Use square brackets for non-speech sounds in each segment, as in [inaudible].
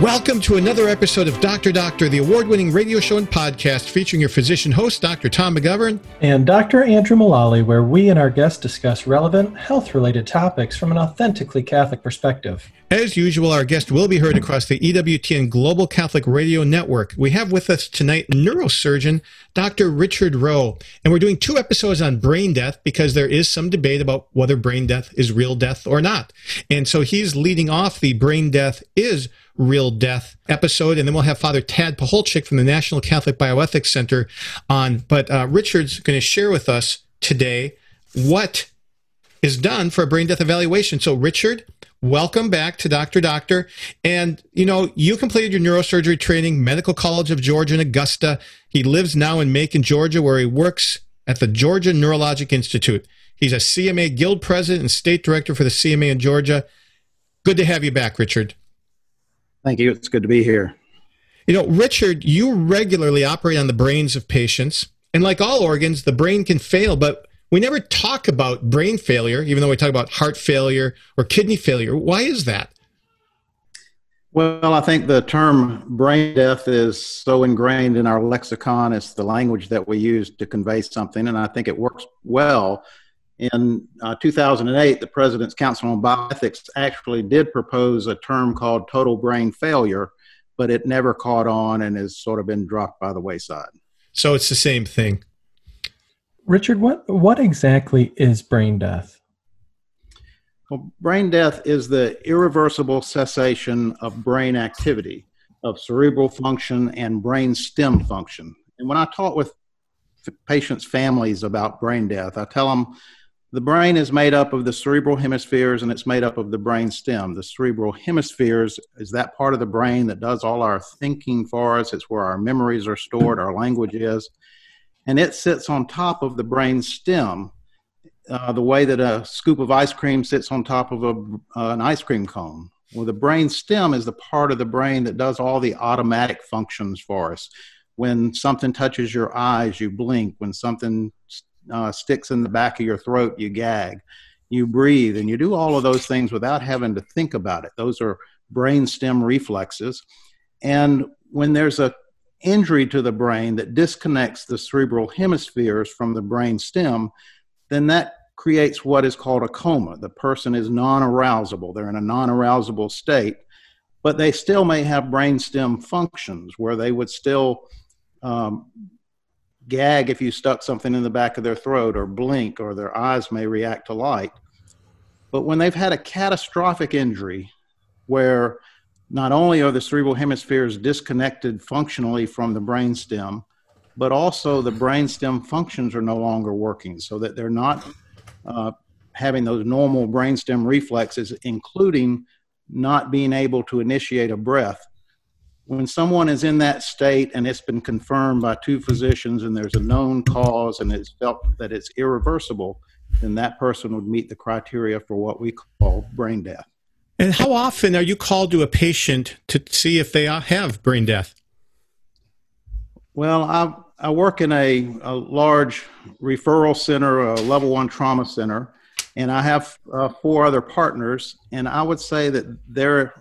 Welcome to another episode of Dr. Doctor, the award winning radio show and podcast featuring your physician host, Dr. Tom McGovern. And Dr. Andrew Mullally, where we and our guests discuss relevant health related topics from an authentically Catholic perspective. As usual, our guest will be heard across the EWTN Global Catholic Radio Network. We have with us tonight neurosurgeon Dr. Richard Rowe. And we're doing two episodes on brain death because there is some debate about whether brain death is real death or not. And so he's leading off the brain death is real death episode. And then we'll have Father Tad Pacholczyk from the National Catholic Bioethics Center on. But uh, Richard's going to share with us today what is done for a brain death evaluation. So, Richard, welcome back to Dr. Doctor. And, you know, you completed your neurosurgery training, Medical College of Georgia in Augusta. He lives now in Macon, Georgia, where he works at the Georgia Neurologic Institute. He's a CMA Guild president and state director for the CMA in Georgia. Good to have you back, Richard. Thank you. It's good to be here. You know, Richard, you regularly operate on the brains of patients. And like all organs, the brain can fail, but we never talk about brain failure, even though we talk about heart failure or kidney failure. Why is that? Well, I think the term brain death is so ingrained in our lexicon. It's the language that we use to convey something, and I think it works well in uh, 2008, the President's Council on Bioethics actually did propose a term called total brain failure, but it never caught on and has sort of been dropped by the wayside. So it's the same thing. Richard, what, what exactly is brain death? Well, brain death is the irreversible cessation of brain activity, of cerebral function and brain stem function. And when I talk with patients' families about brain death, I tell them the brain is made up of the cerebral hemispheres and it's made up of the brain stem. The cerebral hemispheres is that part of the brain that does all our thinking for us. It's where our memories are stored, our language is. And it sits on top of the brain stem, uh, the way that a scoop of ice cream sits on top of a, uh, an ice cream cone. Well, the brain stem is the part of the brain that does all the automatic functions for us. When something touches your eyes, you blink. When something uh, sticks in the back of your throat, you gag, you breathe, and you do all of those things without having to think about it. Those are brain stem reflexes. And when there's a injury to the brain that disconnects the cerebral hemispheres from the brain stem, then that creates what is called a coma. The person is non arousable, they're in a non arousable state, but they still may have brain stem functions where they would still um, gag if you stuck something in the back of their throat or blink or their eyes may react to light. But when they've had a catastrophic injury where not only are the cerebral hemispheres disconnected functionally from the brain stem, but also the brain stem functions are no longer working so that they're not uh, having those normal brain stem reflexes, including not being able to initiate a breath when someone is in that state and it's been confirmed by two physicians and there's a known cause and it's felt that it's irreversible, then that person would meet the criteria for what we call brain death. And how often are you called to a patient to see if they have brain death? Well, I, I work in a, a large referral center, a level one trauma center, and I have uh, four other partners. And I would say that they're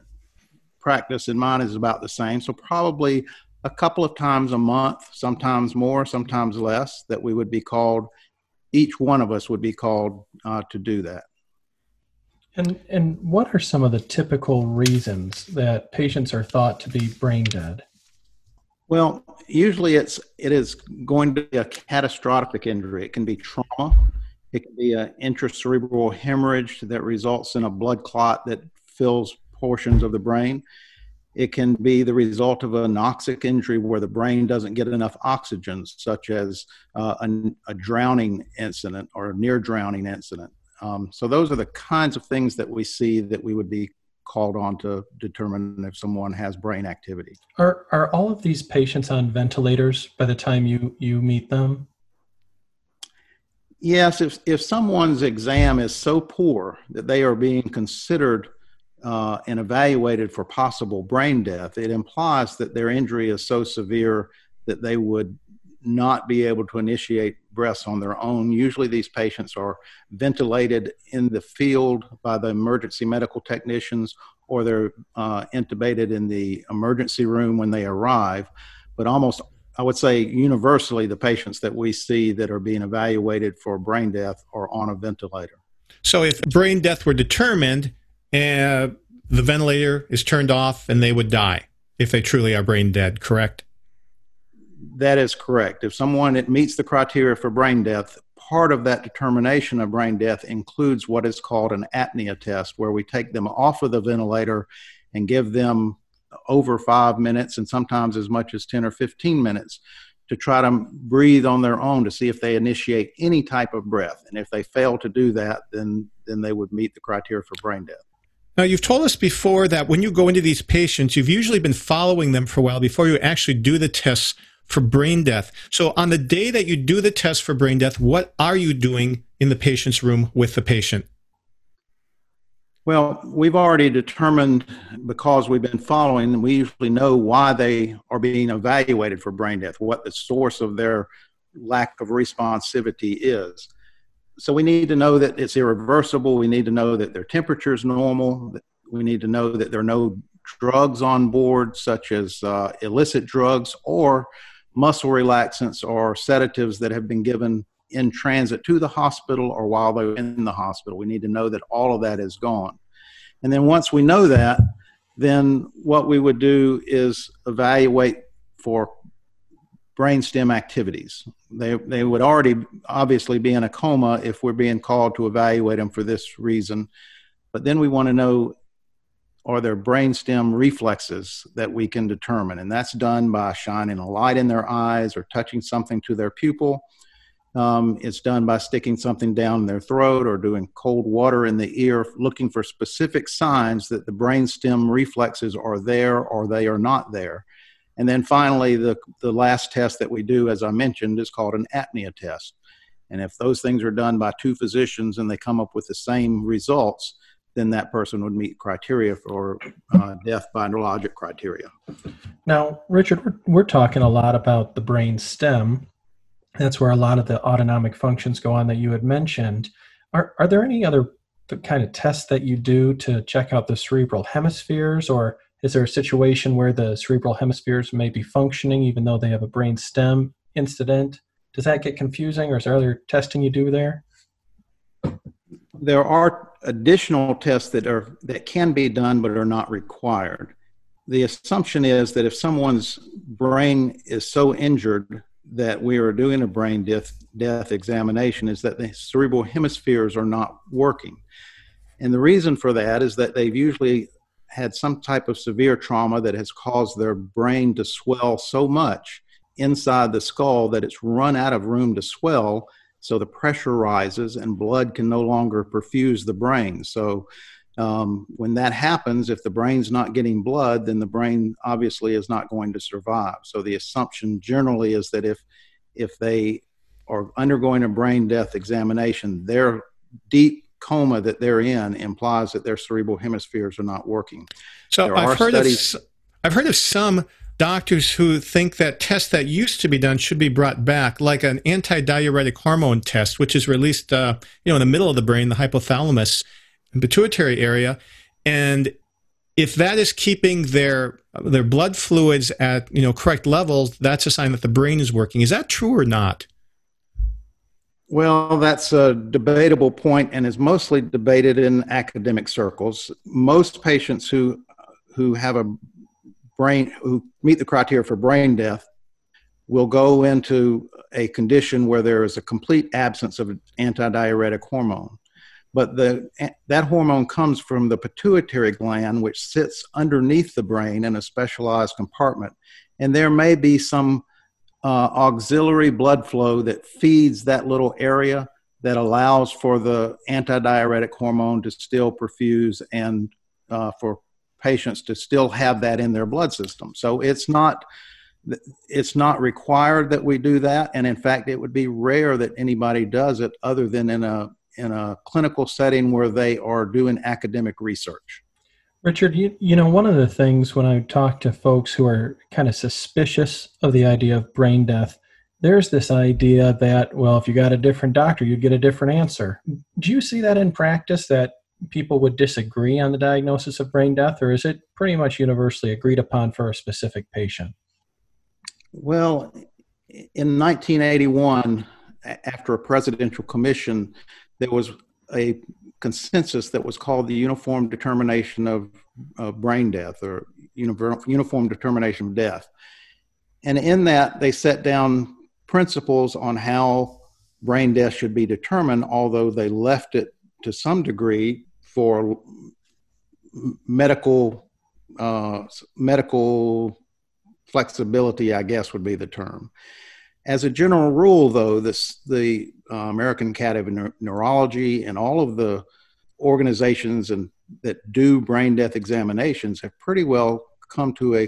practice and mine is about the same. So probably a couple of times a month, sometimes more, sometimes less, that we would be called. Each one of us would be called uh, to do that. And and what are some of the typical reasons that patients are thought to be brain dead? Well, usually it's it is going to be a catastrophic injury. It can be trauma. It can be an intracerebral hemorrhage that results in a blood clot that fills portions of the brain. It can be the result of a anoxic injury where the brain doesn't get enough oxygen, such as uh, a, a, drowning incident or a near drowning incident. Um, so, those are the kinds of things that we see that we would be called on to determine if someone has brain activity. Are, are all of these patients on ventilators by the time you, you meet them? Yes, if, if someone's exam is so poor that they are being considered uh, and evaluated for possible brain death, it implies that their injury is so severe that they would not be able to initiate breaths on their own. Usually, these patients are ventilated in the field by the emergency medical technicians, or they're uh, intubated in the emergency room when they arrive. But almost, I would say, universally, the patients that we see that are being evaluated for brain death are on a ventilator. So, if brain death were determined, uh, the ventilator is turned off and they would die if they truly are brain dead, correct? That is correct. If someone it meets the criteria for brain death, part of that determination of brain death includes what is called an apnea test, where we take them off of the ventilator and give them over five minutes and sometimes as much as 10 or 15 minutes to try to breathe on their own to see if they initiate any type of breath. And if they fail to do that, then, then they would meet the criteria for brain death. Now, you've told us before that when you go into these patients, you've usually been following them for a while before you actually do the tests for brain death. So, on the day that you do the test for brain death, what are you doing in the patient's room with the patient? Well, we've already determined because we've been following, we usually know why they are being evaluated for brain death, what the source of their lack of responsivity is. So we need to know that it's irreversible. We need to know that their temperature is normal. We need to know that there are no drugs on board, such as uh, illicit drugs or muscle relaxants or sedatives that have been given in transit to the hospital or while they're in the hospital. We need to know that all of that is gone. And then once we know that, then what we would do is evaluate for brainstem activities. They, they would already obviously be in a coma if we're being called to evaluate them for this reason. But then we want to know are there brainstem reflexes that we can determine? And that's done by shining a light in their eyes or touching something to their pupil. Um, it's done by sticking something down their throat or doing cold water in the ear, looking for specific signs that the brainstem reflexes are there or they are not there. And then finally, the, the last test that we do, as I mentioned, is called an apnea test. And if those things are done by two physicians and they come up with the same results, then that person would meet criteria for uh, death by neurologic criteria. Now, Richard, we're, we're talking a lot about the brain stem. That's where a lot of the autonomic functions go on that you had mentioned. Are, are there any other kind of tests that you do to check out the cerebral hemispheres, or is there a situation where the cerebral hemispheres may be functioning even though they have a brain stem incident? Does that get confusing, or is there other testing you do there? There are additional tests that are that can be done but are not required. The assumption is that if someone's brain is so injured that we are doing a brain death death examination is that the cerebral hemispheres are not working. And the reason for that is that they've usually had some type of severe trauma that has caused their brain to swell so much inside the skull that it's run out of room to swell so the pressure rises and blood can no longer perfuse the brain. So um, when that happens, if the brain's not getting blood, then the brain obviously is not going to survive. So the assumption generally is that if if they are undergoing a brain death examination, their deep coma that they're in implies that their cerebral hemispheres are not working. So I've heard studies- of I've heard of some doctors who think that tests that used to be done should be brought back, like an antidiuretic hormone test, which is released, uh, you know, in the middle of the brain, the hypothalamus and pituitary area, and if that is keeping their their blood fluids at you know correct levels, that's a sign that the brain is working. Is that true or not? Well, that's a debatable point and is mostly debated in academic circles. Most patients who who have a brain who meet the criteria for brain death will go into a condition where there is a complete absence of antidiuretic hormone. But the, that hormone comes from the pituitary gland, which sits underneath the brain in a specialized compartment. And there may be some uh, auxiliary blood flow that feeds that little area that allows for the antidiuretic hormone to still perfuse and uh, for patients to still have that in their blood system. So it's not it's not required that we do that, and in fact, it would be rare that anybody does it other than in a in a clinical setting where they are doing academic research. Richard, you, you know, one of the things when I talk to folks who are kind of suspicious of the idea of brain death, there's this idea that, well, if you got a different doctor, you'd get a different answer. Do you see that in practice that people would disagree on the diagnosis of brain death, or is it pretty much universally agreed upon for a specific patient? Well, in 1981, after a presidential commission, there was a consensus that was called the Uniform Determination of, of Brain Death or Uniform Determination of Death. And in that, they set down principles on how brain death should be determined, although they left it to some degree for medical uh, medical flexibility, I guess would be the term. As a general rule, though, this the uh, American Academy of Neurology and all of the organizations and that do brain death examinations have pretty well come to a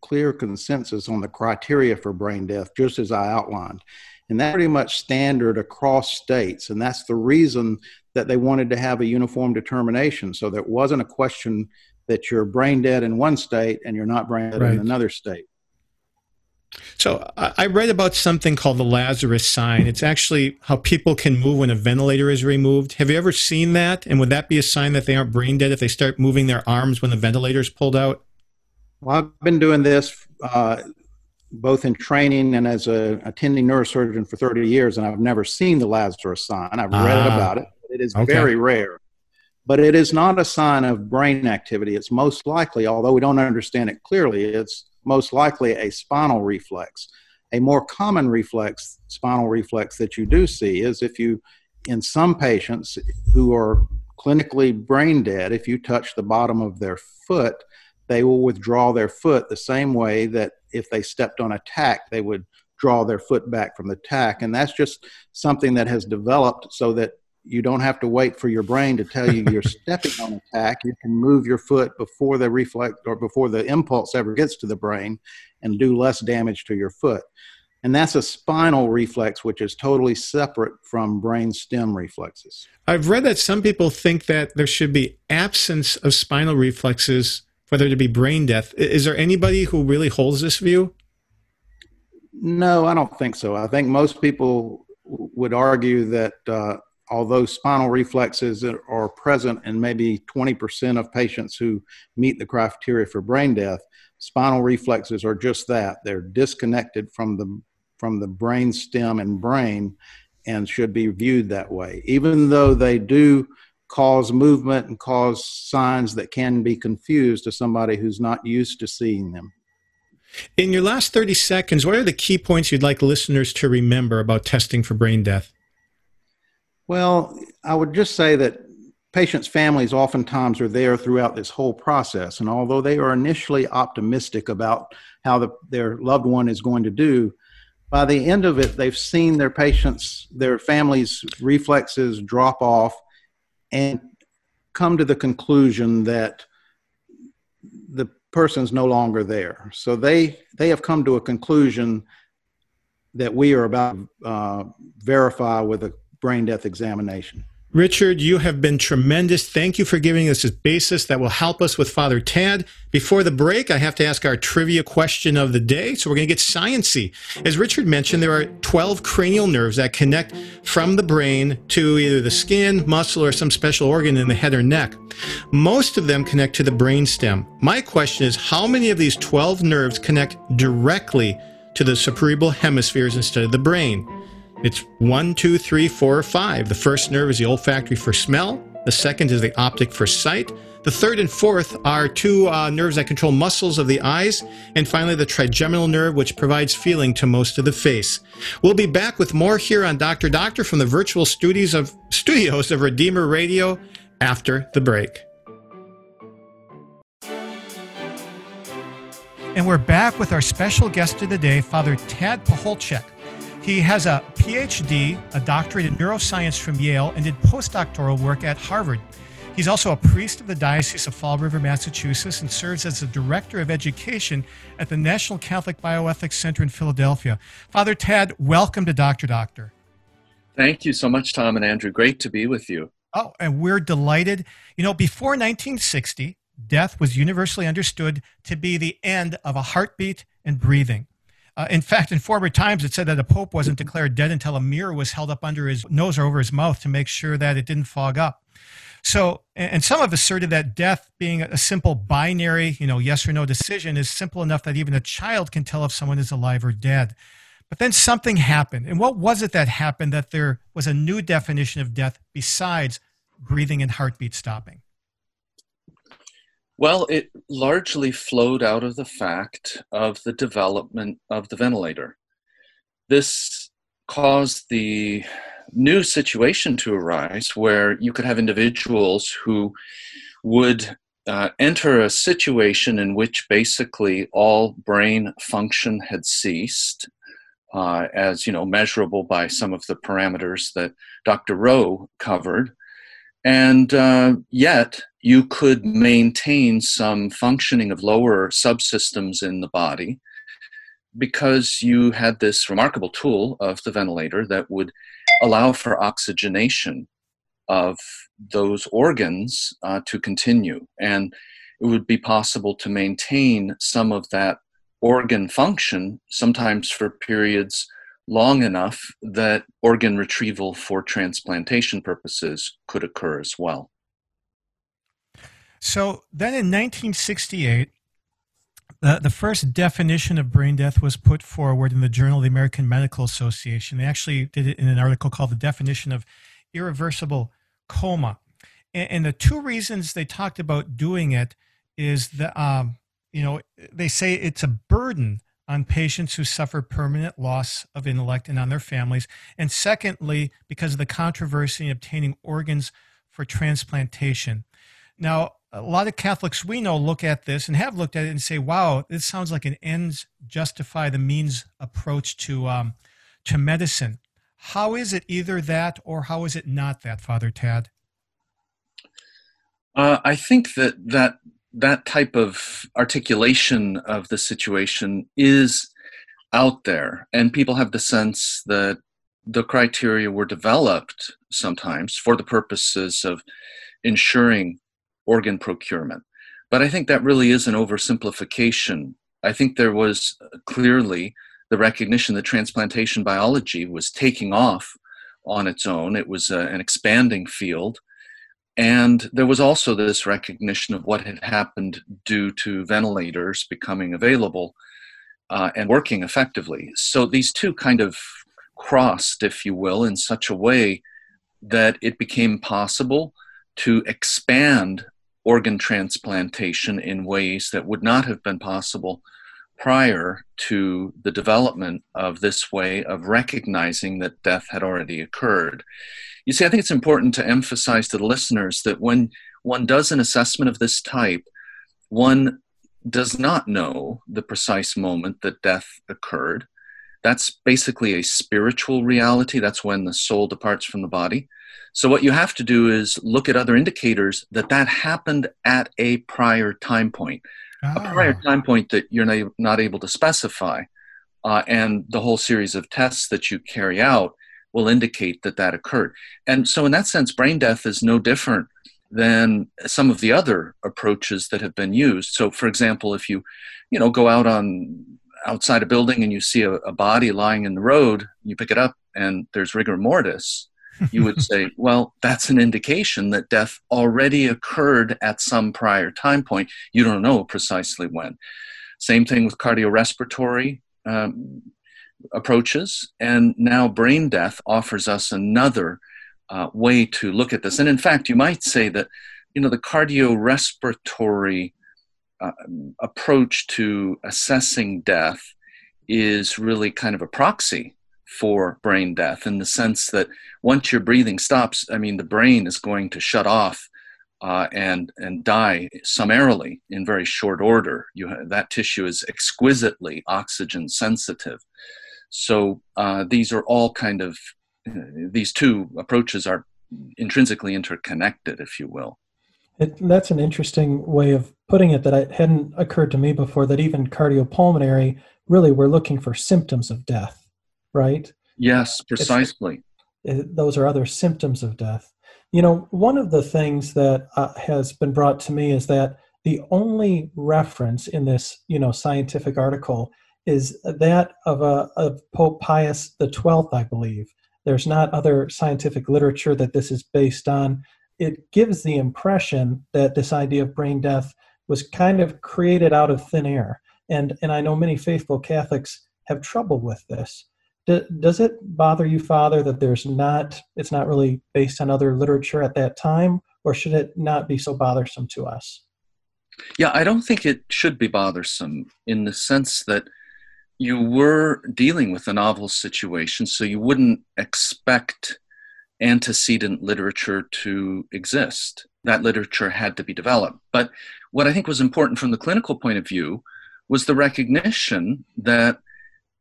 clear consensus on the criteria for brain death, just as I outlined. And that's pretty much standard across states. And that's the reason that they wanted to have a uniform determination. So there wasn't a question that you're brain dead in one state and you're not brain dead right. in another state. So I read about something called the Lazarus sign. It's actually how people can move when a ventilator is removed. Have you ever seen that? And would that be a sign that they aren't brain dead if they start moving their arms when the ventilator is pulled out? Well, I've been doing this uh, both in training and as a attending neurosurgeon for 30 years, and I've never seen the Lazarus sign. I've read ah, about it. It is okay. very rare. But it is not a sign of brain activity. It's most likely, although we don't understand it clearly, it's most likely a spinal reflex. A more common reflex, spinal reflex that you do see is if you, in some patients who are clinically brain dead, if you touch the bottom of their foot, they will withdraw their foot the same way that if they stepped on a tack, they would draw their foot back from the tack. And that's just something that has developed so that you don't have to wait for your brain to tell you you're [laughs] stepping on a tack. You can move your foot before the reflex or before the impulse ever gets to the brain and do less damage to your foot. And that's a spinal reflex, which is totally separate from brain stem reflexes. I've read that some people think that there should be absence of spinal reflexes for there to be brain death. Is there anybody who really holds this view? No, I don't think so. I think most people would argue that uh, although spinal reflexes are present in maybe 20% of patients who meet the criteria for brain death, spinal reflexes are just that. They're disconnected from the from the brain stem and brain and should be viewed that way. Even though they do cause movement and cause signs that can be confused to somebody who's not used to seeing them. In your last 30 seconds, what are the key points you'd like listeners to remember about testing for brain death? Well, I would just say that patients' families oftentimes are there throughout this whole process. And although they are initially optimistic about how the, their loved one is going to do, by the end of it, they've seen their patients, their families' reflexes drop off and come to the conclusion that the person's no longer there. So they they have come to a conclusion that we are about to uh, verify with a brain death examination. Richard, you have been tremendous. Thank you for giving us this basis that will help us with Father Tad. Before the break, I have to ask our trivia question of the day, so we're going to get sciency. As Richard mentioned, there are 12 cranial nerves that connect from the brain to either the skin, muscle, or some special organ in the head or neck. Most of them connect to the brain stem. My question is, how many of these 12 nerves connect directly to the cerebral hemispheres instead of the brain? It's one, two, three, four, five. The first nerve is the olfactory for smell. The second is the optic for sight. The third and fourth are two uh, nerves that control muscles of the eyes. And finally, the trigeminal nerve, which provides feeling to most of the face. We'll be back with more here on Dr. Doctor from the virtual studios of, studios of Redeemer Radio after the break. And we're back with our special guest of the day, Father Tad Pacholczyk. He has a PhD, a doctorate in neuroscience from Yale, and did postdoctoral work at Harvard. He's also a priest of the Diocese of Fall River, Massachusetts, and serves as the Director of Education at the National Catholic Bioethics Center in Philadelphia. Father Tad, welcome to Dr. Doctor. Thank you so much, Tom and Andrew. Great to be with you. Oh, and we're delighted. You know, before 1960, death was universally understood to be the end of a heartbeat and breathing. Uh, in fact, in former times, it said that a pope wasn't declared dead until a mirror was held up under his nose or over his mouth to make sure that it didn't fog up. So, and some have asserted that death being a simple binary, you know, yes or no decision is simple enough that even a child can tell if someone is alive or dead. But then something happened. And what was it that happened that there was a new definition of death besides breathing and heartbeat stopping? Well, it largely flowed out of the fact of the development of the ventilator. This caused the new situation to arise where you could have individuals who would uh, enter a situation in which basically all brain function had ceased, uh, as you know, measurable by some of the parameters that Dr. Rowe covered, and uh, yet you could maintain some functioning of lower subsystems in the body because you had this remarkable tool of the ventilator that would allow for oxygenation of those organs uh, to continue. And it would be possible to maintain some of that organ function, sometimes for periods long enough that organ retrieval for transplantation purposes could occur as well. So then in 1968, the, the first definition of brain death was put forward in the Journal of the American Medical Association. They actually did it in an article called The Definition of Irreversible Coma. And, and the two reasons they talked about doing it is that, um, you know, they say it's a burden on patients who suffer permanent loss of intellect and on their families. And secondly, because of the controversy in obtaining organs for transplantation. Now, a lot of Catholics we know look at this and have looked at it and say, "Wow, this sounds like an ends justify the means approach to um, to medicine." How is it either that or how is it not that, Father Tad? Uh, I think that that that type of articulation of the situation is out there, and people have the sense that the criteria were developed sometimes for the purposes of ensuring organ procurement. But I think that really is an oversimplification. I think there was clearly the recognition that transplantation biology was taking off on its own. It was uh, an expanding field. And there was also this recognition of what had happened due to ventilators becoming available uh, and working effectively. So these two kind of crossed, if you will, in such a way that it became possible to expand organ transplantation in ways that would not have been possible prior to the development of this way of recognizing that death had already occurred. You see, I think it's important to emphasize to the listeners that when one does an assessment of this type, one does not know the precise moment that death occurred. That's basically a spiritual reality. That's when the soul departs from the body. So, what you have to do is look at other indicators that that happened at a prior time point, ah. a prior time point that you're not able to specify. Uh, and the whole series of tests that you carry out will indicate that that occurred. And so, in that sense, brain death is no different than some of the other approaches that have been used. So, for example, if you, you know, go out on outside a building and you see a, a body lying in the road, you pick it up and there's rigor mortis [laughs] you would say, well, that's an indication that death already occurred at some prior time point. You don't know precisely when. Same thing with cardiorespiratory um, approaches. And now brain death offers us another uh, way to look at this. And in fact, you might say that, you know, the cardiorespiratory uh, approach to assessing death is really kind of a proxy for brain death in the sense that once your breathing stops, I mean, the brain is going to shut off uh, and and die summarily in very short order. You have, that tissue is exquisitely oxygen sensitive. So uh, these are all kind of uh, these two approaches are intrinsically interconnected, if you will. It, that's an interesting way of putting it that I, hadn't occurred to me before. That even cardiopulmonary, really, we're looking for symptoms of death right? Yes, precisely. It, those are other symptoms of death. You know, one of the things that uh, has been brought to me is that the only reference in this, you know, scientific article is that of a of Pope Pius Twelfth, I believe. There's not other scientific literature that this is based on. it gives the impression that this idea of brain death was kind of created out of thin air. And, and I know many faithful Catholics have trouble with this. Do, does it bother you, Father, that there's not, it's not really based on other literature at that time, or should it not be so bothersome to us? Yeah, I don't think it should be bothersome in the sense that you were dealing with a novel situation, so you wouldn't expect antecedent literature to exist. That literature had to be developed. But what I think was important from the clinical point of view was the recognition that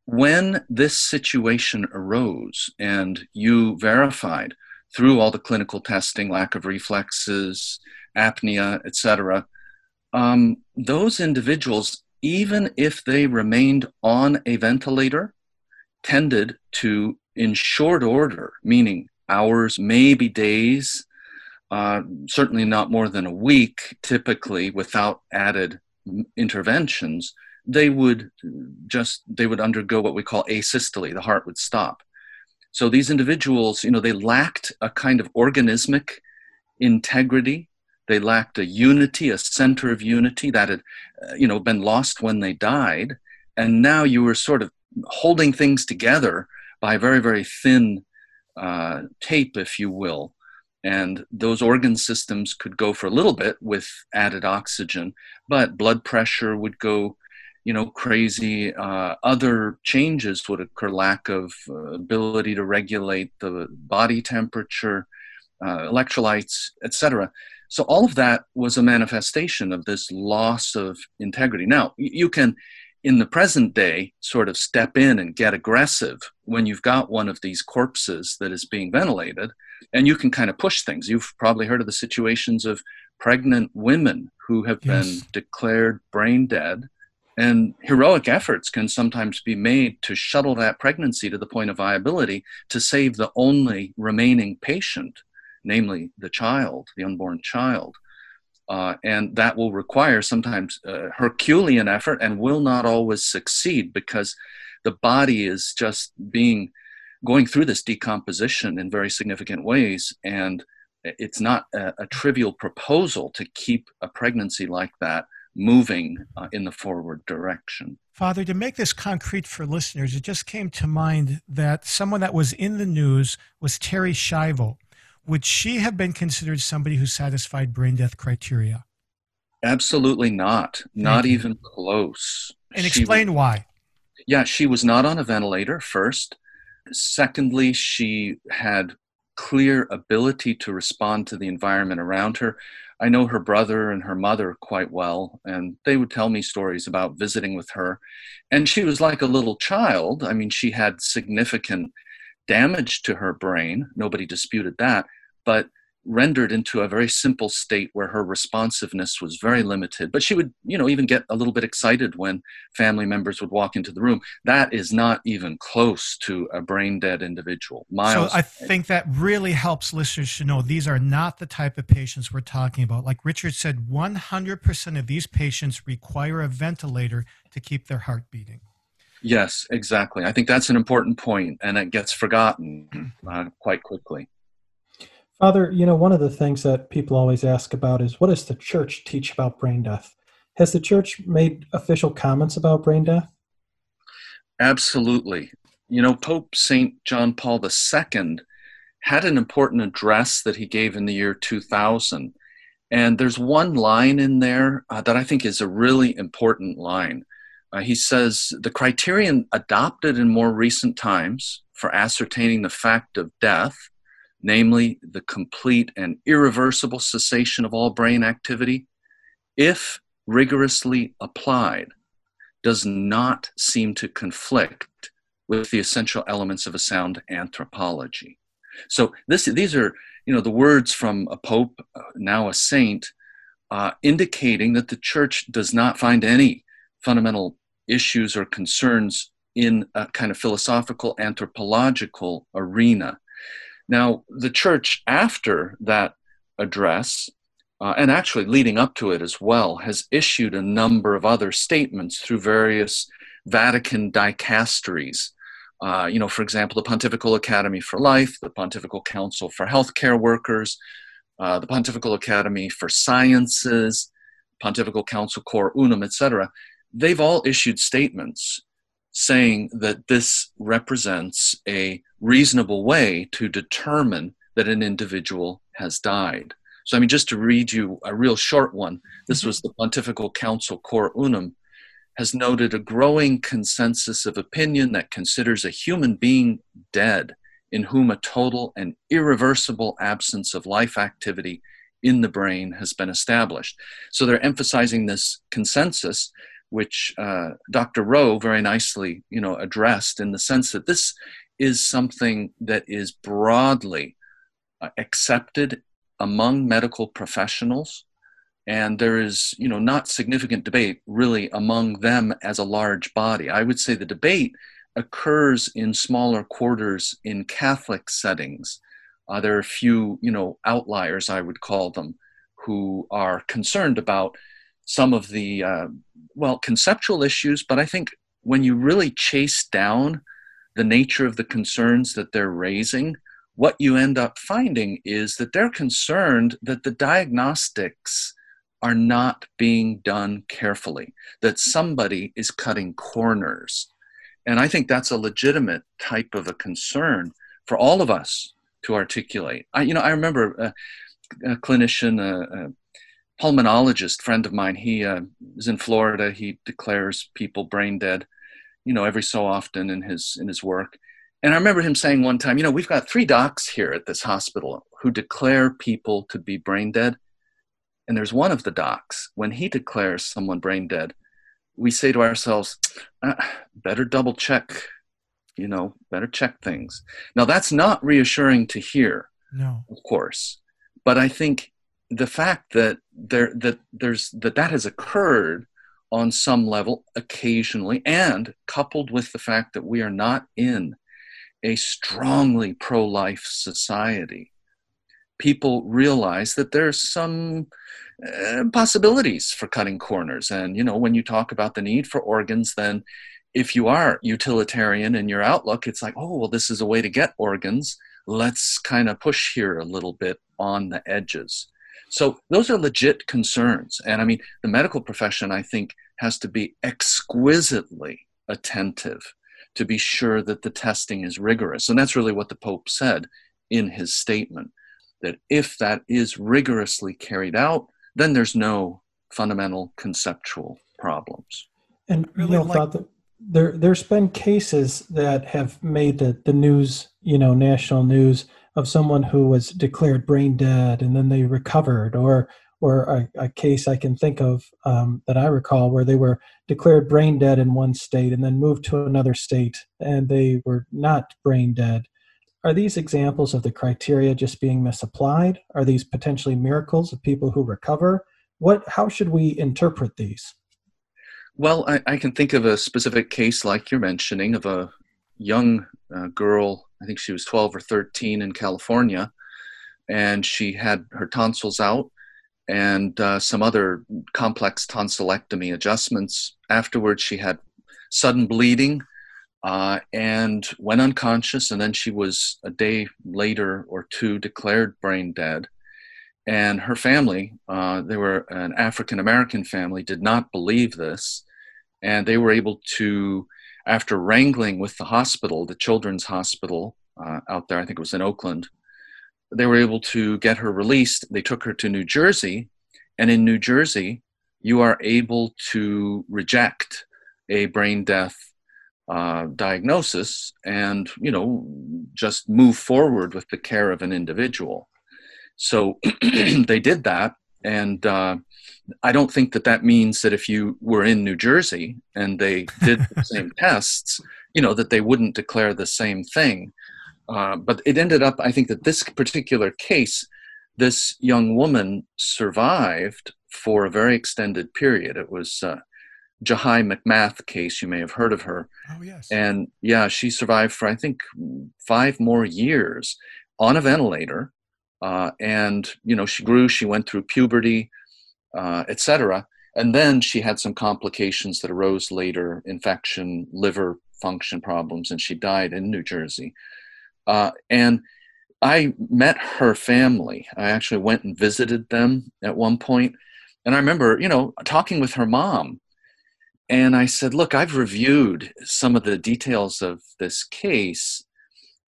when this situation arose and you verified through all the clinical testing, lack of reflexes, apnea, etc., um, those individuals, even if they remained on a ventilator, tended to, in short order, meaning hours, maybe days, uh, certainly not more than a week, typically without added interventions, they would just they would undergo what we call asystole. The heart would stop. So these individuals, you know, they lacked a kind of organismic integrity. They lacked a unity, a center of unity that had, uh, you know, been lost when they died, and now you were sort of holding things together by very, very thin uh, tape, if you will. And those organ systems could go for a little bit with added oxygen, but blood pressure would go you know crazy. Uh, other changes would occur lack of uh, ability to regulate the body temperature uh, electrolytes etc so all of that was a manifestation of this loss of integrity. Now you can in the present day sort of step in and get aggressive when you've got one of these corpses that is being ventilated and you can kind of push things. You've probably heard of the situations of pregnant women who have yes. been declared brain dead and heroic efforts can sometimes be made to shuttle that pregnancy to the point of viability to save the only remaining patient, namely the child, the unborn child. Uh, and that will require sometimes uh, Herculean effort and will not always succeed because the body is just being going through this decomposition in very significant ways. And it's not a, a trivial proposal to keep a pregnancy like that moving uh, in the forward direction. Father, to make this concrete for listeners, it just came to mind that someone that was in the news was Terri Schiavo. Would she have been considered somebody who satisfied brain death criteria? Absolutely not. Not even close. And she explain was, why. Yeah, she was not on a ventilator first. Secondly, she had clear ability to respond to the environment around her. I know her brother and her mother quite well, and they would tell me stories about visiting with her. And she was like a little child. I mean, she had significant damage to her brain. Nobody disputed that. But rendered into a very simple state where her responsiveness was very limited. But she would you know even get a little bit excited when family members would walk into the room. That is not even close to a brain dead individual. Miles so i think that really helps listeners to know these are not the type of patients we're talking about. Like richard said 100% of these patients require a ventilator to keep their heart beating. Yes exactly. I think that's an important point and it gets forgotten uh, quite quickly Father, you know, one of the things that people always ask about is what does the church teach about brain death? Has the church made official comments about brain death? Absolutely. You know, Pope St. John Paul II had an important address that he gave in the year 2000. And there's one line in there uh, that I think is a really important line. Uh, he says the criterion adopted in more recent times for ascertaining the fact of death namely the complete and irreversible cessation of all brain activity, if rigorously applied, does not seem to conflict with the essential elements of a sound anthropology. So this, these are, you know, the words from a pope, uh, now a saint, uh, indicating that the church does not find any fundamental issues or concerns in a kind of philosophical anthropological arena. Now, the church, after that address, uh, and actually leading up to it as well, has issued a number of other statements through various Vatican dicasteries. Uh, you know, for example, the Pontifical Academy for Life, the Pontifical Council for Healthcare Workers, uh, the Pontifical Academy for Sciences, Pontifical Council Cor Unum, etc., they've all issued statements saying that this represents a reasonable way to determine that an individual has died. So, I mean, just to read you a real short one, this mm-hmm. was the Pontifical Council Cor Unum has noted a growing consensus of opinion that considers a human being dead in whom a total and irreversible absence of life activity in the brain has been established. So they're emphasizing this consensus, which uh, Dr. Rowe very nicely, you know, addressed in the sense that this is something that is broadly uh, accepted among medical professionals and there is you know not significant debate really among them as a large body i would say the debate occurs in smaller quarters in catholic settings uh, there are a few you know outliers i would call them who are concerned about some of the uh, well conceptual issues but i think when you really chase down the nature of the concerns that they're raising what you end up finding is that they're concerned that the diagnostics are not being done carefully, that somebody is cutting corners. And I think that's a legitimate type of a concern for all of us to articulate. I, you know, I remember a, a clinician, a, a, pulmonologist friend of mine, he uh, is in Florida. He declares people brain dead, you know, every so often in his in his work. And I remember him saying one time, you know, we've got three docs here at this hospital who declare people to be brain dead and there's one of the docs, when he declares someone brain dead, we say to ourselves, uh, better double check, you know, better check things. Now, that's not reassuring to hear, no. of course. But I think the fact that there that there's that that has occurred on some level occasionally and coupled with the fact that we are not in a strongly pro-life society people realize that there's some uh, possibilities for cutting corners. And, you know, when you talk about the need for organs, then if you are utilitarian in your outlook, it's like, oh, well, this is a way to get organs. Let's kind of push here a little bit on the edges. So those are legit concerns. And I mean, the medical profession, I think, has to be exquisitely attentive to be sure that the testing is rigorous. And that's really what the Pope said in his statement that if that is rigorously carried out, then there's no fundamental conceptual problems. And really you know, like- thought that there there's been cases that have made the, the news, you know, national news of someone who was declared brain dead and then they recovered, or or a, a case I can think of um, that I recall where they were declared brain dead in one state and then moved to another state and they were not brain dead are these examples of the criteria just being misapplied? Are these potentially miracles of people who recover? What, how should we interpret these? Well, I, I can think of a specific case like you're mentioning of a young uh, girl, I think she was 12 or 13 in California, and she had her tonsils out and uh, some other complex tonsillectomy adjustments. Afterwards, she had sudden bleeding uh, and went unconscious. And then she was a day later or two declared brain dead. And her family, uh, they were an African American family, did not believe this. And they were able to, after wrangling with the hospital, the children's hospital uh, out there, I think it was in Oakland, they were able to get her released. They took her to New Jersey. And in New Jersey, you are able to reject a brain death uh, diagnosis and you know just move forward with the care of an individual so [clears throat] they did that and uh, i don't think that that means that if you were in new jersey and they did the [laughs] same tests you know that they wouldn't declare the same thing uh, but it ended up i think that this particular case this young woman survived for a very extended period it was uh, Jahi McMath case. You may have heard of her. Oh, yes. And yeah, she survived for, I think, five more years on a ventilator. Uh, and, you know, she grew, she went through puberty, uh, etc. And then she had some complications that arose later infection, liver function problems, and she died in New Jersey. Uh, and I met her family. I actually went and visited them at one point, and I remember, you know, talking with her mom. And I said, "Look, I've reviewed some of the details of this case,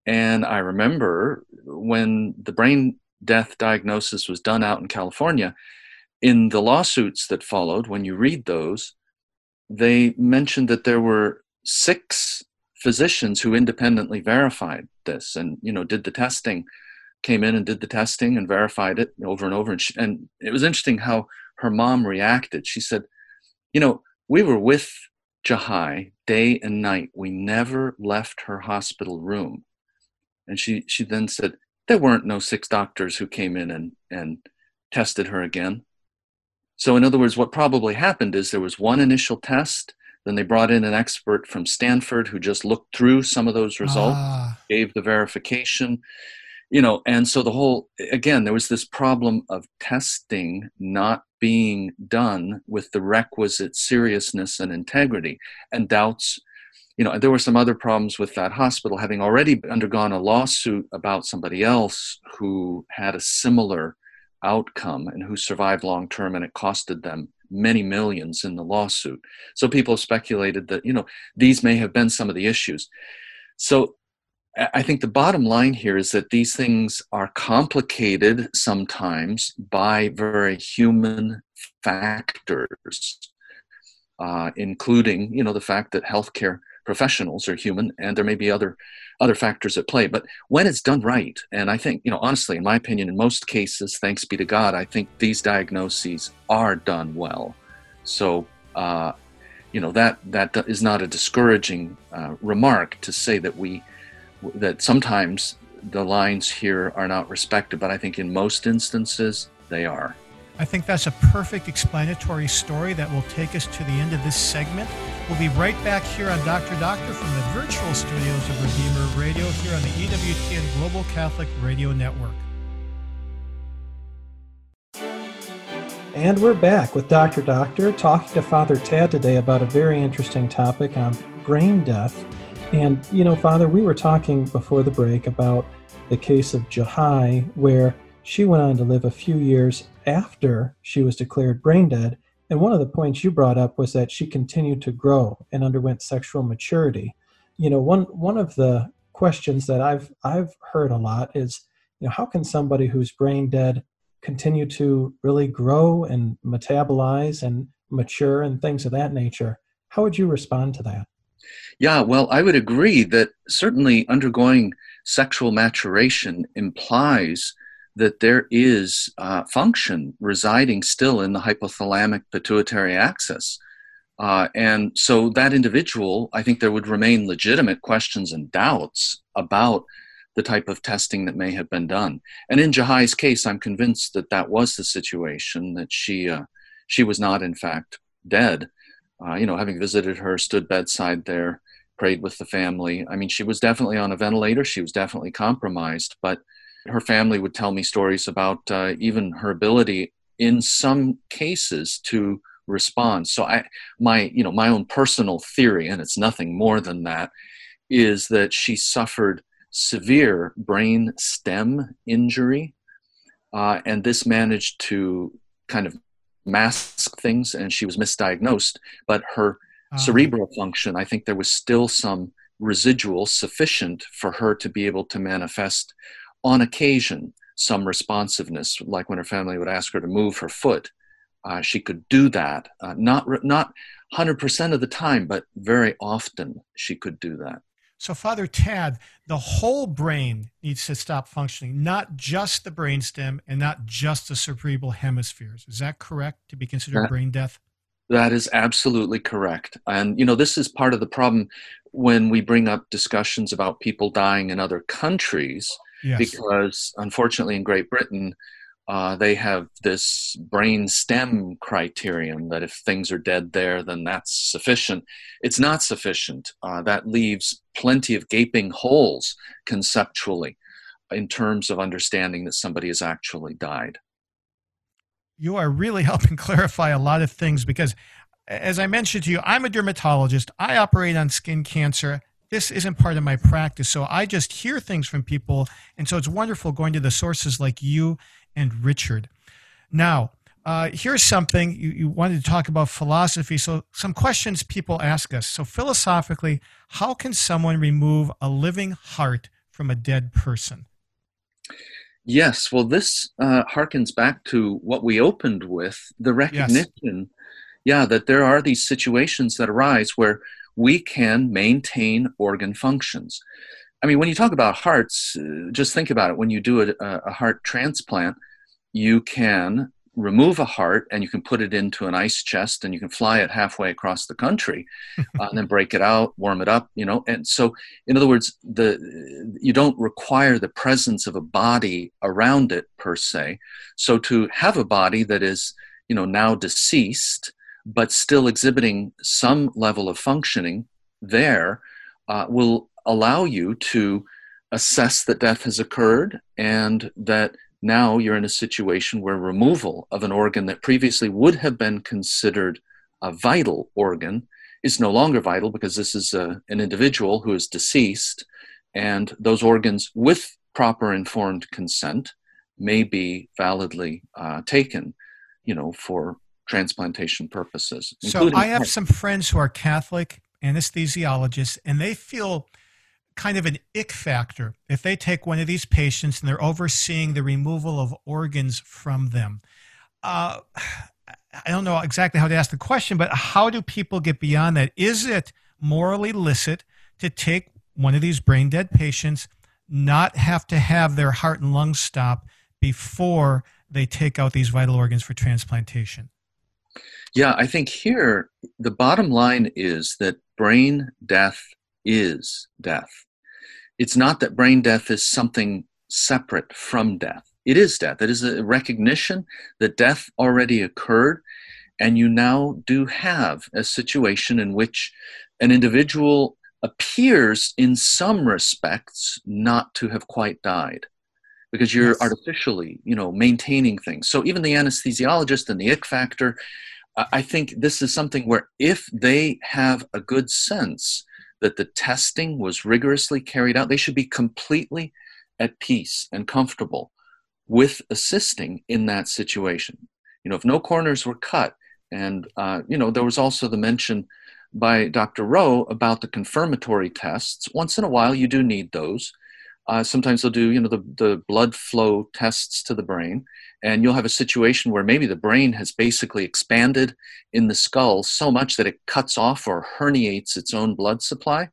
and I remember when the brain death diagnosis was done out in California, in the lawsuits that followed, when you read those, they mentioned that there were six physicians who independently verified this and you know did the testing came in and did the testing and verified it over and over. And, she, and it was interesting how her mom reacted. She said you know we were with Jahi day and night. We never left her hospital room. And she she then said there weren't no six doctors who came in and and tested her again so in other words what probably happened is there was one initial test then they brought in an expert from Stanford who just looked through some of those results, ah. gave the verification, you know, and so the whole, again, there was this problem of testing not being done with the requisite seriousness and integrity and doubts. You know, there were some other problems with that hospital having already undergone a lawsuit about somebody else who had a similar outcome and who survived long term and it costed them many millions in the lawsuit. So people speculated that, you know, these may have been some of the issues. So I think the bottom line here is that these things are complicated sometimes by very human factors, uh, including, you know, the fact that healthcare professionals are human and there may be other other factors at play. But when it's done right and i think you know honestly in my opinion in most cases thanks be to god i think these diagnoses are done well. So uh, you know that that is not a discouraging uh, remark to say that we that sometimes the lines here are not respected but i think in most instances they are I think that's a perfect explanatory story that will take us to the end of this segment. We'll be right back here on Dr. Doctor from the virtual studios of Redeemer Radio here on the EWTN Global Catholic Radio Network. And we're back with Dr. Doctor talking to Father Tad today about a very interesting topic on brain death. And, you know, Father, we were talking before the break about the case of Jahi, where she went on to live a few years after she was declared brain dead. And one of the points you brought up was that she continued to grow and underwent sexual maturity. You know, one one of the questions that I've I've heard a lot is, you know, how can somebody who's brain dead continue to really grow and metabolize and mature and things of that nature? How would you respond to that? Yeah, well, I would agree that certainly undergoing sexual maturation implies that there is uh, function residing still in the hypothalamic pituitary axis. Uh, and so that individual, I think there would remain legitimate questions and doubts about the type of testing that may have been done. And in Jahi's case, I'm convinced that that was the situation, that she, uh, she was not, in fact, dead. Uh, you know, having visited her, stood bedside there, prayed with the family. I mean, she was definitely on a ventilator, she was definitely compromised, but her family would tell me stories about uh, even her ability in some cases to respond so i my you know my own personal theory and it's nothing more than that is that she suffered severe brain stem injury uh, and this managed to kind of mask things and she was misdiagnosed but her uh-huh. cerebral function i think there was still some residual sufficient for her to be able to manifest on occasion some responsiveness, like when her family would ask her to move her foot. Uh, she could do that, uh, not not 100% of the time, but very often she could do that. So, Father Tad, the whole brain needs to stop functioning, not just the brainstem and not just the cerebral hemispheres. Is that correct to be considered that, brain death? That is absolutely correct. And, you know, this is part of the problem when we bring up discussions about people dying in other countries yes. because unfortunately in Great Britain uh, they have this brain stem criterion that if things are dead there, then that's sufficient. It's not sufficient. Uh, that leaves plenty of gaping holes conceptually in terms of understanding that somebody has actually died. You are really [laughs] helping clarify a lot of things because, as I mentioned to you, I'm a dermatologist. I operate on skin cancer this isn't part of my practice. So I just hear things from people. And so it's wonderful going to the sources like you and Richard. Now, uh, here's something you, you wanted to talk about philosophy. So, some questions people ask us. So, philosophically, how can someone remove a living heart from a dead person? Yes, well, this uh, harkens back to what we opened with the recognition, yes. yeah, that there are these situations that arise where we can maintain organ functions. I mean, when you talk about hearts, uh, just think about it. When you do a, a heart transplant, you can remove a heart and you can put it into an ice chest and you can fly it halfway across the country [laughs] uh, and then break it out warm it up you know and so in other words the you don't require the presence of a body around it per se so to have a body that is you know now deceased but still exhibiting some level of functioning there uh, will allow you to assess that death has occurred and that now you're in a situation where removal of an organ that previously would have been considered a vital organ is no longer vital because this is a, an individual who is deceased, and those organs, with proper informed consent, may be validly uh, taken, you know, for transplantation purposes. So I have some friends who are Catholic anesthesiologists, and they feel kind of an ick factor if they take one of these patients and they're overseeing the removal of organs from them. Uh, I don't know exactly how to ask the question, but how do people get beyond that? Is it morally licit to take one of these brain dead patients, not have to have their heart and lungs stop before they take out these vital organs for transplantation? Yeah, I think here the bottom line is that brain death is death. It's not that brain death is something separate from death. It is death. It is a recognition that death already occurred, and you now do have a situation in which an individual appears, in some respects, not to have quite died because you're yes. artificially, you know, maintaining things. So even the anesthesiologist and the ick factor, I think this is something where if they have a good sense that the testing was rigorously carried out, they should be completely at peace and comfortable with assisting in that situation. You know, if no corners were cut, and uh, you know, there was also the mention by Dr. Rowe about the confirmatory tests. Once in a while, you do need those. Uh, sometimes they'll do, you know, the, the blood flow tests to the brain, and you'll have a situation where maybe the brain has basically expanded in the skull so much that it cuts off or herniates its own blood supply.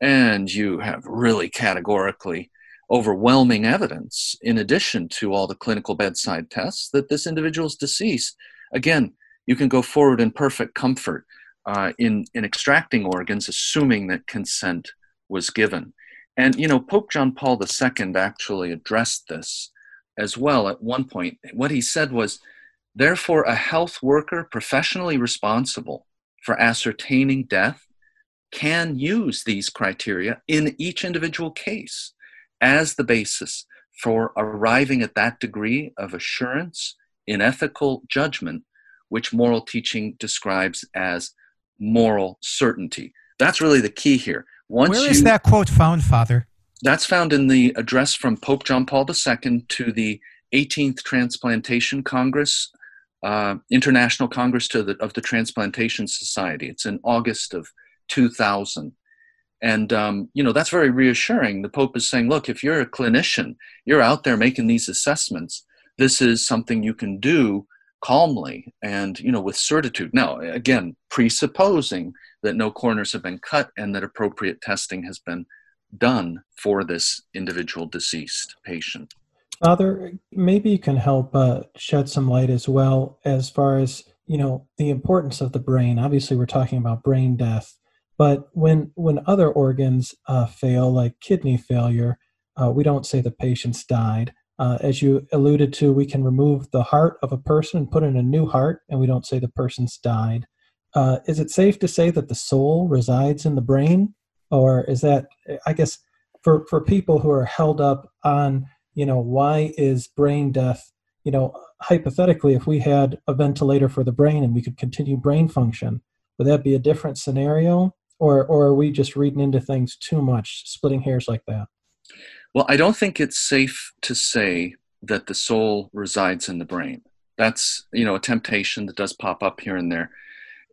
And you have really categorically overwhelming evidence, in addition to all the clinical bedside tests, that this individual is deceased. Again, you can go forward in perfect comfort uh, in, in extracting organs, assuming that consent was given. And, you know, Pope John Paul II actually addressed this as well at one point. What he said was, therefore, a health worker professionally responsible for ascertaining death can use these criteria in each individual case as the basis for arriving at that degree of assurance in ethical judgment, which moral teaching describes as moral certainty. That's really the key here. Once Where is you, that quote found, Father? That's found in the address from Pope John Paul II to the 18th Transplantation Congress, uh, International Congress the, of the Transplantation Society. It's in August of 2000. And, um, you know, that's very reassuring. The Pope is saying, look, if you're a clinician, you're out there making these assessments, this is something you can do calmly and, you know, with certitude. Now, again, presupposing that no corners have been cut and that appropriate testing has been done for this individual deceased patient. Father, maybe you can help uh, shed some light as well as far as you know the importance of the brain. Obviously, we're talking about brain death, but when when other organs uh, fail, like kidney failure, uh, we don't say the patient's died. Uh, as you alluded to, we can remove the heart of a person and put in a new heart, and we don't say the person's died. Uh, is it safe to say that the soul resides in the brain, or is that? I guess for for people who are held up on, you know, why is brain death? You know, hypothetically, if we had a ventilator for the brain and we could continue brain function, would that be a different scenario? or or are we just reading into things too much, splitting hairs like that? Well, I don't think it's safe to say that the soul resides in the brain. That's you know a temptation that does pop up here and there.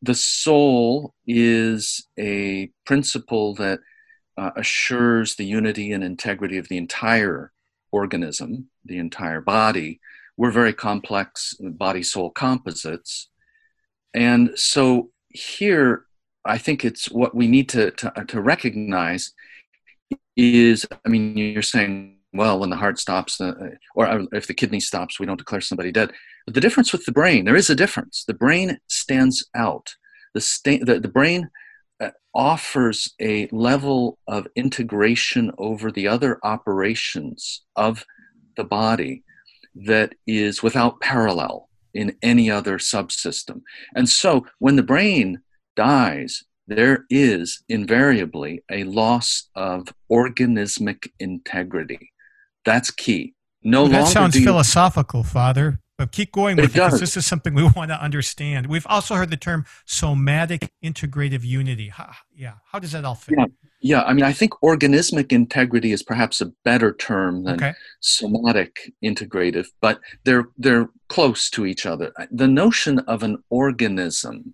The soul is a principle that uh, assures the unity and integrity of the entire organism, the entire body. We're very complex body soul composites. And so here, I think it's what we need to, to, to recognize is I mean, you're saying, well, when the heart stops, uh, or if the kidney stops, we don't declare somebody dead. But the difference with the brain, there is a difference. The brain stands out. The, sta- the, the brain uh, offers a level of integration over the other operations of the body that is without parallel in any other subsystem. And so when the brain dies, there is invariably a loss of organismic integrity. That's key. No well, that sounds you, philosophical, Father. But keep going with it, because this is something we [laughs] want to understand. We've also heard the term somatic integrative unity. How, yeah, how does that all fit? Yeah. yeah, I mean, I think organismic integrity is perhaps a better term than okay. somatic integrative, but they're they're close to each other. The notion of an organism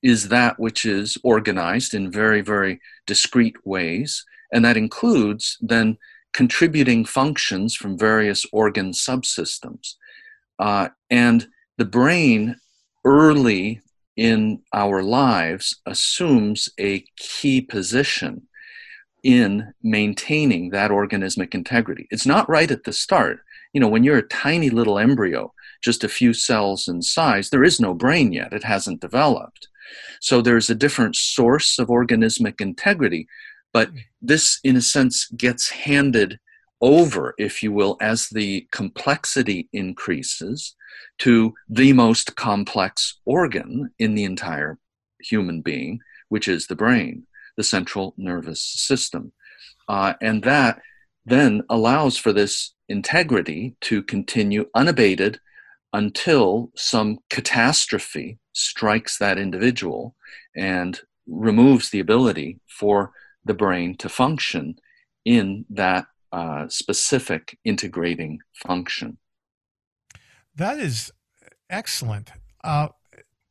is that which is organized in very very discrete ways, and that includes then contributing functions from various organ subsystems. Uh, and the brain early in our lives assumes a key position in maintaining that organismic integrity. It's not right at the start. You know, when you're a tiny little embryo, just a few cells in size, there is no brain yet, it hasn't developed. So there's a different source of organismic integrity, but this, in a sense, gets handed over, if you will, as the complexity increases to the most complex organ in the entire human being, which is the brain, the central nervous system. Uh, and that then allows for this integrity to continue unabated until some catastrophe strikes that individual and removes the ability for the brain to function in that uh, specific integrating function. That is excellent. Uh,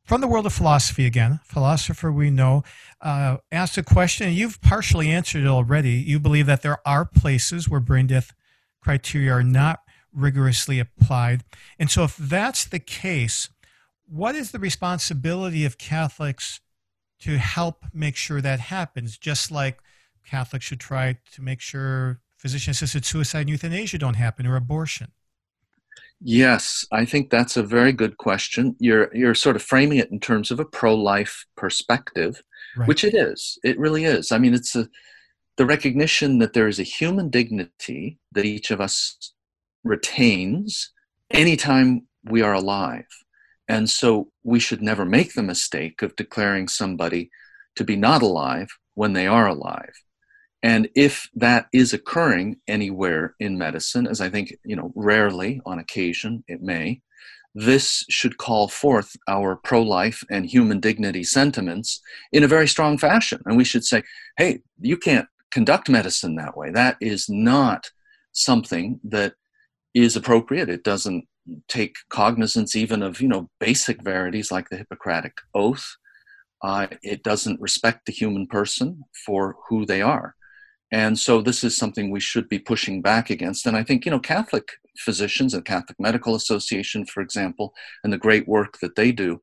from the world of philosophy again, philosopher we know uh, asked a question, and you've partially answered it already. You believe that there are places where brain death criteria are not rigorously applied. And so, if that's the case, what is the responsibility of Catholics to help make sure that happens? Just like Catholics should try to make sure physician assisted suicide and euthanasia don't happen or abortion? Yes, I think that's a very good question. You're you're sort of framing it in terms of a pro-life perspective, right. which it is. It really is. I mean, it's a the recognition that there is a human dignity that each of us retains anytime we are alive. And so we should never make the mistake of declaring somebody to be not alive when they are alive. And if that is occurring anywhere in medicine, as I think, you know, rarely on occasion it may, this should call forth our pro life and human dignity sentiments in a very strong fashion. And we should say, hey, you can't conduct medicine that way. That is not something that is appropriate. It doesn't take cognizance even of, you know, basic verities like the Hippocratic Oath. Uh, it doesn't respect the human person for who they are. And so this is something we should be pushing back against. And I think, you know, Catholic physicians and Catholic Medical Association, for example, and the great work that they do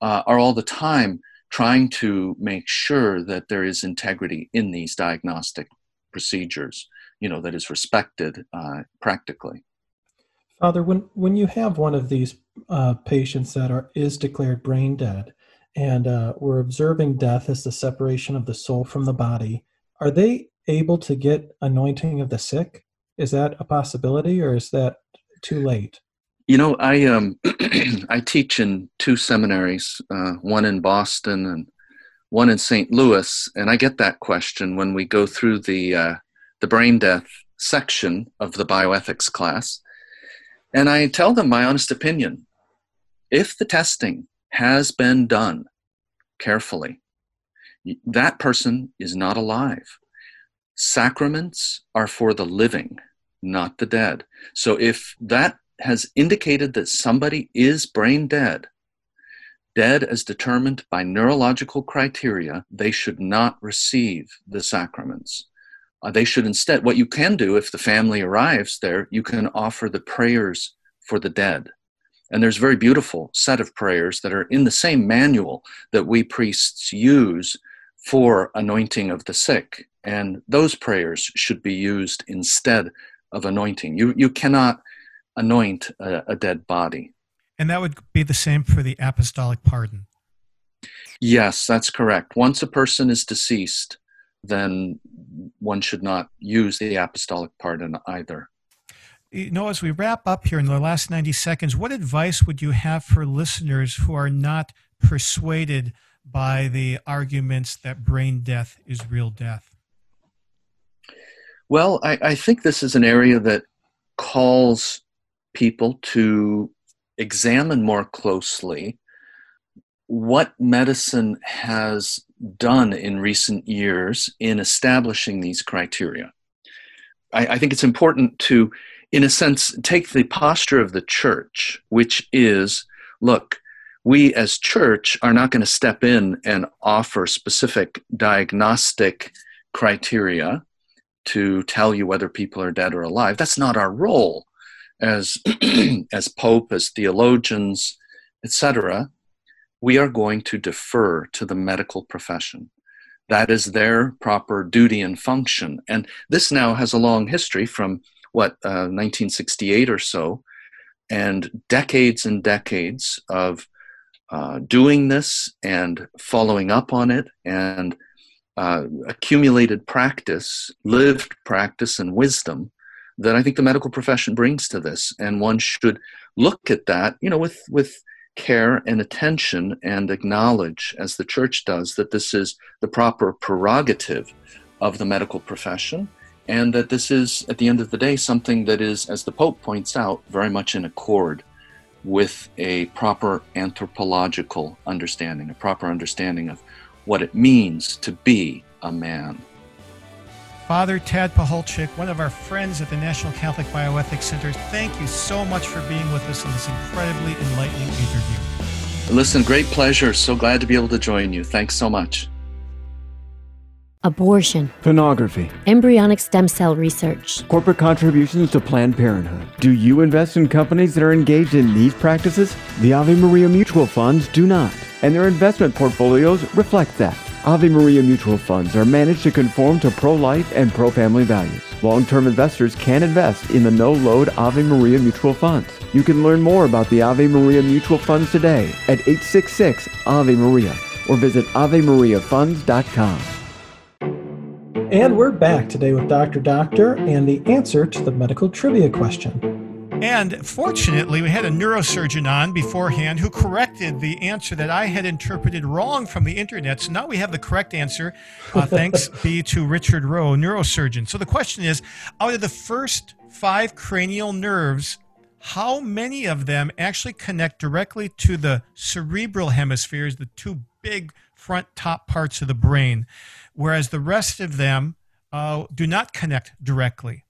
uh, are all the time trying to make sure that there is integrity in these diagnostic procedures, you know, that is respected uh, practically. Father, when, when you have one of these uh, patients that are is declared brain dead, and uh, we're observing death as the separation of the soul from the body, are they able to get anointing of the sick? Is that a possibility, or is that too late? You know, I um, [clears throat] I teach in two seminaries, uh, one in Boston and one in St. Louis, and I get that question when we go through the uh, the brain death section of the bioethics class, and I tell them my honest opinion. If the testing has been done carefully, that person is not alive. Sacraments are for the living, not the dead. So if that has indicated that somebody is brain dead, dead as determined by neurological criteria, they should not receive the sacraments. Uh, they should instead, what you can do if the family arrives there, you can offer the prayers for the dead. And there's a very beautiful set of prayers that are in the same manual that we priests use for anointing of the sick. And those prayers should be used instead of anointing. You, you cannot anoint a, a dead body. And that would be the same for the apostolic pardon. Yes, that's correct. Once a person is deceased, then one should not use the apostolic pardon either. You know, as we wrap up here in the last 90 seconds, what advice would you have for listeners who are not persuaded by the arguments that brain death is real death? Well, I, I think this is an area that calls people to examine more closely what medicine has done in recent years in establishing these criteria. I, I, think it's important to, in a sense, take the posture of the church, which is look, we as church are not going to step in and offer specific diagnostic criteria to tell you whether people are dead or alive. That's not our role as [clears throat] as pope, as theologians, etc. We are going to defer to the medical profession. That is their proper duty and function. And this now has a long history from what uh, 1968 or so, and decades and decades of uh, doing this and following up on it and uh, accumulated practice, lived practice, and wisdom that I think the medical profession brings to this. And one should look at that, you know, with, with care and attention and acknowledge, as the church does, that this is the proper prerogative of the medical profession and that this is, at the end of the day, something that is, as the Pope points out, very much in accord with a proper anthropological understanding, a proper understanding of what it means to be a man. Father Tad Pacholczyk, one of our friends at the National Catholic Bioethics Center, thank you so much for being with us in this incredibly enlightening interview. Listen, great pleasure. So glad to be able to join you. Thanks so much abortion, pornography, embryonic stem cell research, corporate contributions to Planned Parenthood. Do you invest in companies that are engaged in these practices? The Ave Maria mutual funds do not, and their investment portfolios reflect that. Ave Maria mutual funds are managed to conform to pro life and pro family values. Long term investors can invest in the no load Ave Maria mutual funds. You can learn more about the Ave Maria mutual funds today at 866 Ave Maria or visit AveMariaFunds.com. And we're back today with Dr. Doctor and the answer to the medical trivia question. And fortunately, we had a neurosurgeon on beforehand who corrected the answer that I had interpreted wrong from the internet. So now we have the correct answer. Uh, thanks [laughs] be to Richard Rowe, neurosurgeon. So the question is out of the first five cranial nerves, how many of them actually connect directly to the cerebral hemispheres, the two big front top parts of the brain? whereas the rest of them uh, do not connect directly.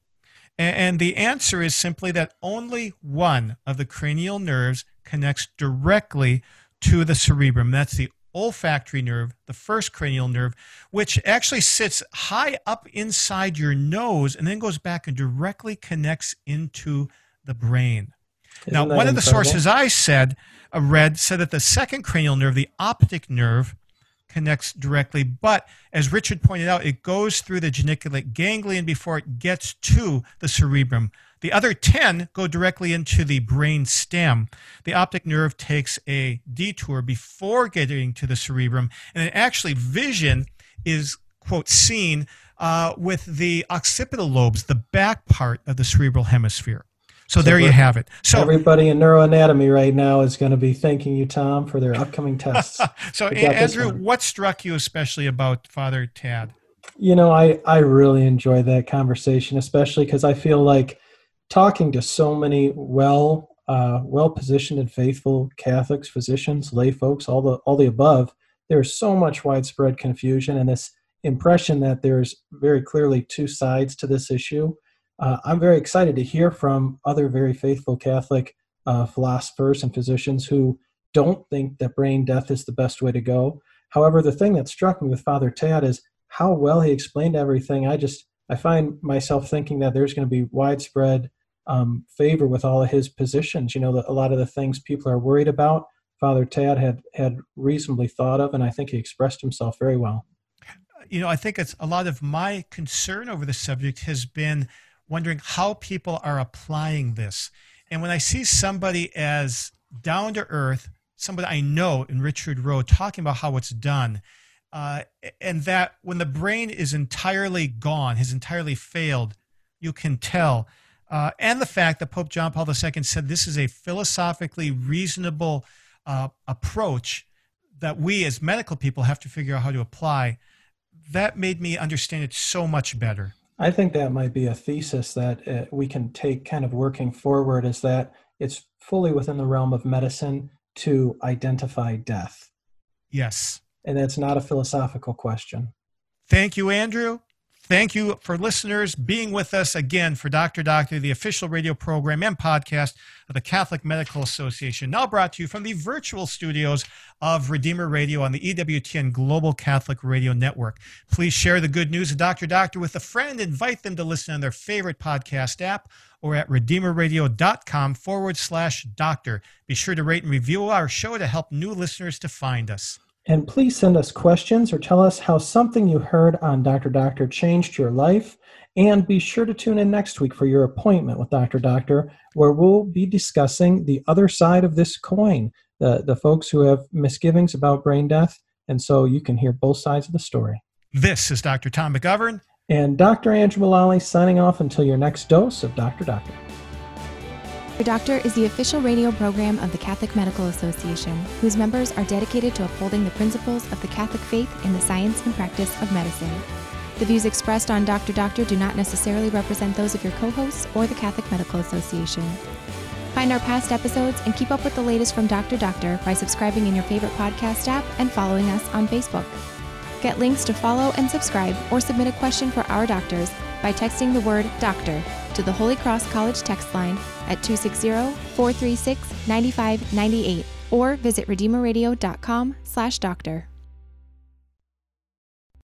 And, the answer is simply that only one of the cranial nerves connects directly to the cerebrum. That's the olfactory nerve, the first cranial nerve, which actually sits high up inside your nose and then goes back and directly connects into the brain. Isn't now, one of the sources I said, uh, read, said that the second cranial nerve, the optic nerve, connects directly. But as Richard pointed out, it goes through the geniculate ganglion before it gets to the cerebrum. The other 10 go directly into the brain stem. The optic nerve takes a detour before getting to the cerebrum, and actually, vision is, quote, seen uh, with the occipital lobes, the back part of the cerebral hemisphere. So, so there you have it. So everybody in neuroanatomy right now is going to be thanking you, Tom, for their upcoming tests. [laughs] so Andrew, what struck you especially about Father Tad? You know, I I really enjoy that conversation, especially because I feel like talking to so many well uh, well positioned and faithful Catholics, physicians, lay folks, all the all the above. there's so much widespread confusion and this impression that there's very clearly two sides to this issue. Uh, I'm very excited to hear from other very faithful Catholic uh, philosophers and physicians who don't think that brain death is the best way to go. However, the thing that struck me with Father Tad is how well he explained everything. I just I find myself thinking that there's going to be widespread um, favor with all of his positions. You know, the, a lot of the things people are worried about, Father Tad had had reasonably thought of, and I think he expressed himself very well. You know, I think it's a lot of my concern over the subject has been wondering how people are applying this. And when I see somebody as down to earth, somebody I know in Richard Rowe talking about how it's done, uh, and that when the brain is entirely gone, has entirely failed, you can tell. Uh, and the fact that Pope John Paul II said this is a philosophically reasonable uh, approach that we as medical people have to figure out how to apply, that made me understand it so much better. I think that might be a thesis that uh, we can take kind of working forward is that it's fully within the realm of medicine to identify death. Yes. And that's not a philosophical question. Thank you, Andrew. Thank you for listeners being with us again for Dr. Doctor, the official radio program and podcast of the Catholic Medical Association. Now brought to you from the virtual studios of Redeemer Radio on the EWTN Global Catholic Radio Network. Please share the good news of Dr. Doctor with a friend. Invite them to listen on their favorite podcast app or at redeemerradio.com forward slash doctor. Be sure to rate and review our show to help new listeners to find us. And please send us questions or tell us how something you heard on Dr. Doctor changed your life. And be sure to tune in next week for your appointment with Dr. Doctor, where we'll be discussing the other side of this coin the, the folks who have misgivings about brain death. And so you can hear both sides of the story. This is Dr. Tom McGovern. And Dr. Andrew Mullally signing off until your next dose of Dr. Doctor. The Doctor is the official radio program of the Catholic Medical Association, whose members are dedicated to upholding the principles of the Catholic faith in the science and practice of medicine. The views expressed on Dr. Doctor do not necessarily represent those of your co hosts or the Catholic Medical Association. Find our past episodes and keep up with the latest from Dr. Doctor by subscribing in your favorite podcast app and following us on Facebook. Get links to follow and subscribe or submit a question for our doctors by texting the word doctor to the Holy Cross College text line at 260-436-9598 or visit redeemerradio.com slash doctor.